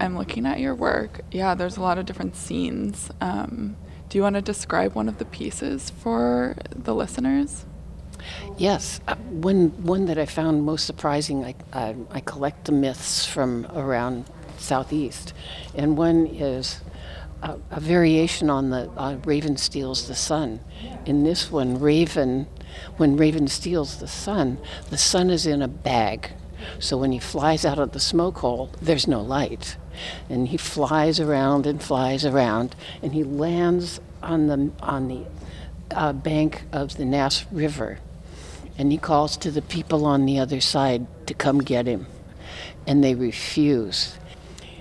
I'm looking at your work. Yeah, there's a lot of different scenes. Um, do you want to describe one of the pieces for the listeners? Yes, uh, one one that I found most surprising. I uh, I collect the myths from around southeast, and one is a, a variation on the uh, Raven steals the sun. In this one, Raven, when Raven steals the sun, the sun is in a bag. So when he flies out of the smoke hole, there's no light, and he flies around and flies around, and he lands on the on the uh, bank of the Nass River, and he calls to the people on the other side to come get him, and they refuse.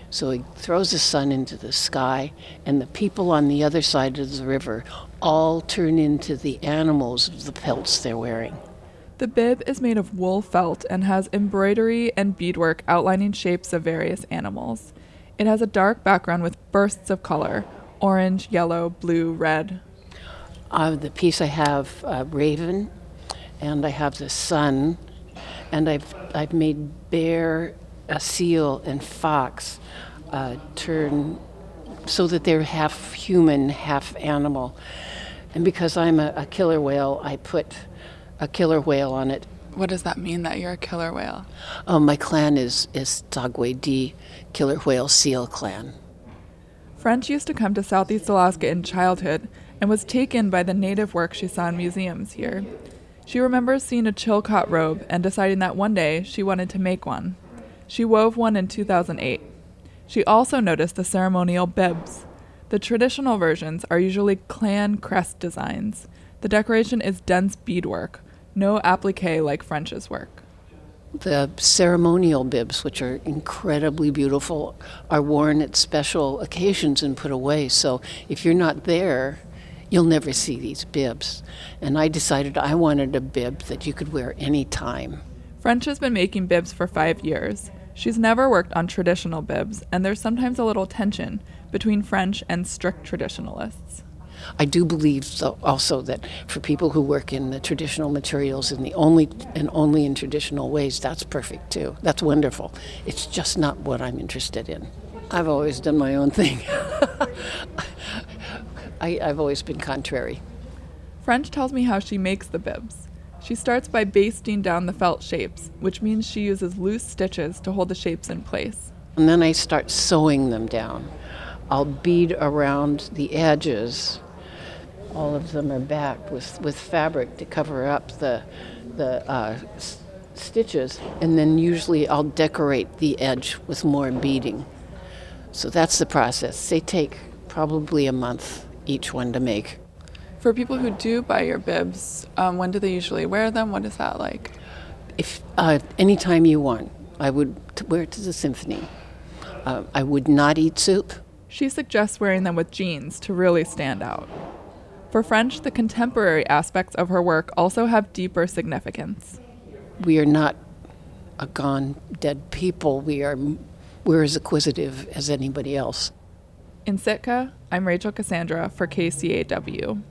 So he throws the sun into the sky, and the people on the other side of the river all turn into the animals of the pelts they're wearing. The bib is made of wool felt and has embroidery and beadwork outlining shapes of various animals. It has a dark background with bursts of color orange, yellow, blue, red. Uh, the piece I have uh, raven, and I have the sun, and I've, I've made bear, a seal, and fox uh, turn so that they're half human, half animal. And because I'm a, a, killer whale, I put a killer whale on it. What does that mean that you're a killer whale? Oh, my clan is, is Tsagwe Di, Killer Whale Seal Clan. French used to come to Southeast Alaska in childhood and was taken by the native work she saw in museums here. She remembers seeing a Chilkat robe and deciding that one day she wanted to make one. She wove one in 2008. She also noticed the ceremonial bibs. The traditional versions are usually clan crest designs. The decoration is dense beadwork, no applique like French's work. The ceremonial bibs, which are incredibly beautiful, are worn at special occasions and put away. So if you're not there, you'll never see these bibs. And I decided I wanted a bib that you could wear any time. French has been making bibs for five years. She's never worked on traditional bibs, and there's sometimes a little tension between French and strict traditionalists. I do believe so also that for people who work in the traditional materials in the only and only in traditional ways, that's perfect too. That's wonderful. It's just not what I'm interested in. I've always done my own thing. I, I've always been contrary. French tells me how she makes the bibs. She starts by basting down the felt shapes, which means she uses loose stitches to hold the shapes in place. And then I start sewing them down. I'll bead around the edges. All of them are backed with, with fabric to cover up the, the uh, s- stitches, and then usually I'll decorate the edge with more beading. So that's the process. They take probably a month each one to make. For people who do buy your bibs, um, when do they usually wear them? What is that like? If uh, anytime you want, I would wear it to the symphony. Uh, I would not eat soup. She suggests wearing them with jeans to really stand out. For French, the contemporary aspects of her work also have deeper significance. We are not a gone dead people. We are we're as acquisitive as anybody else. In Sitka, I'm Rachel Cassandra for KCAW.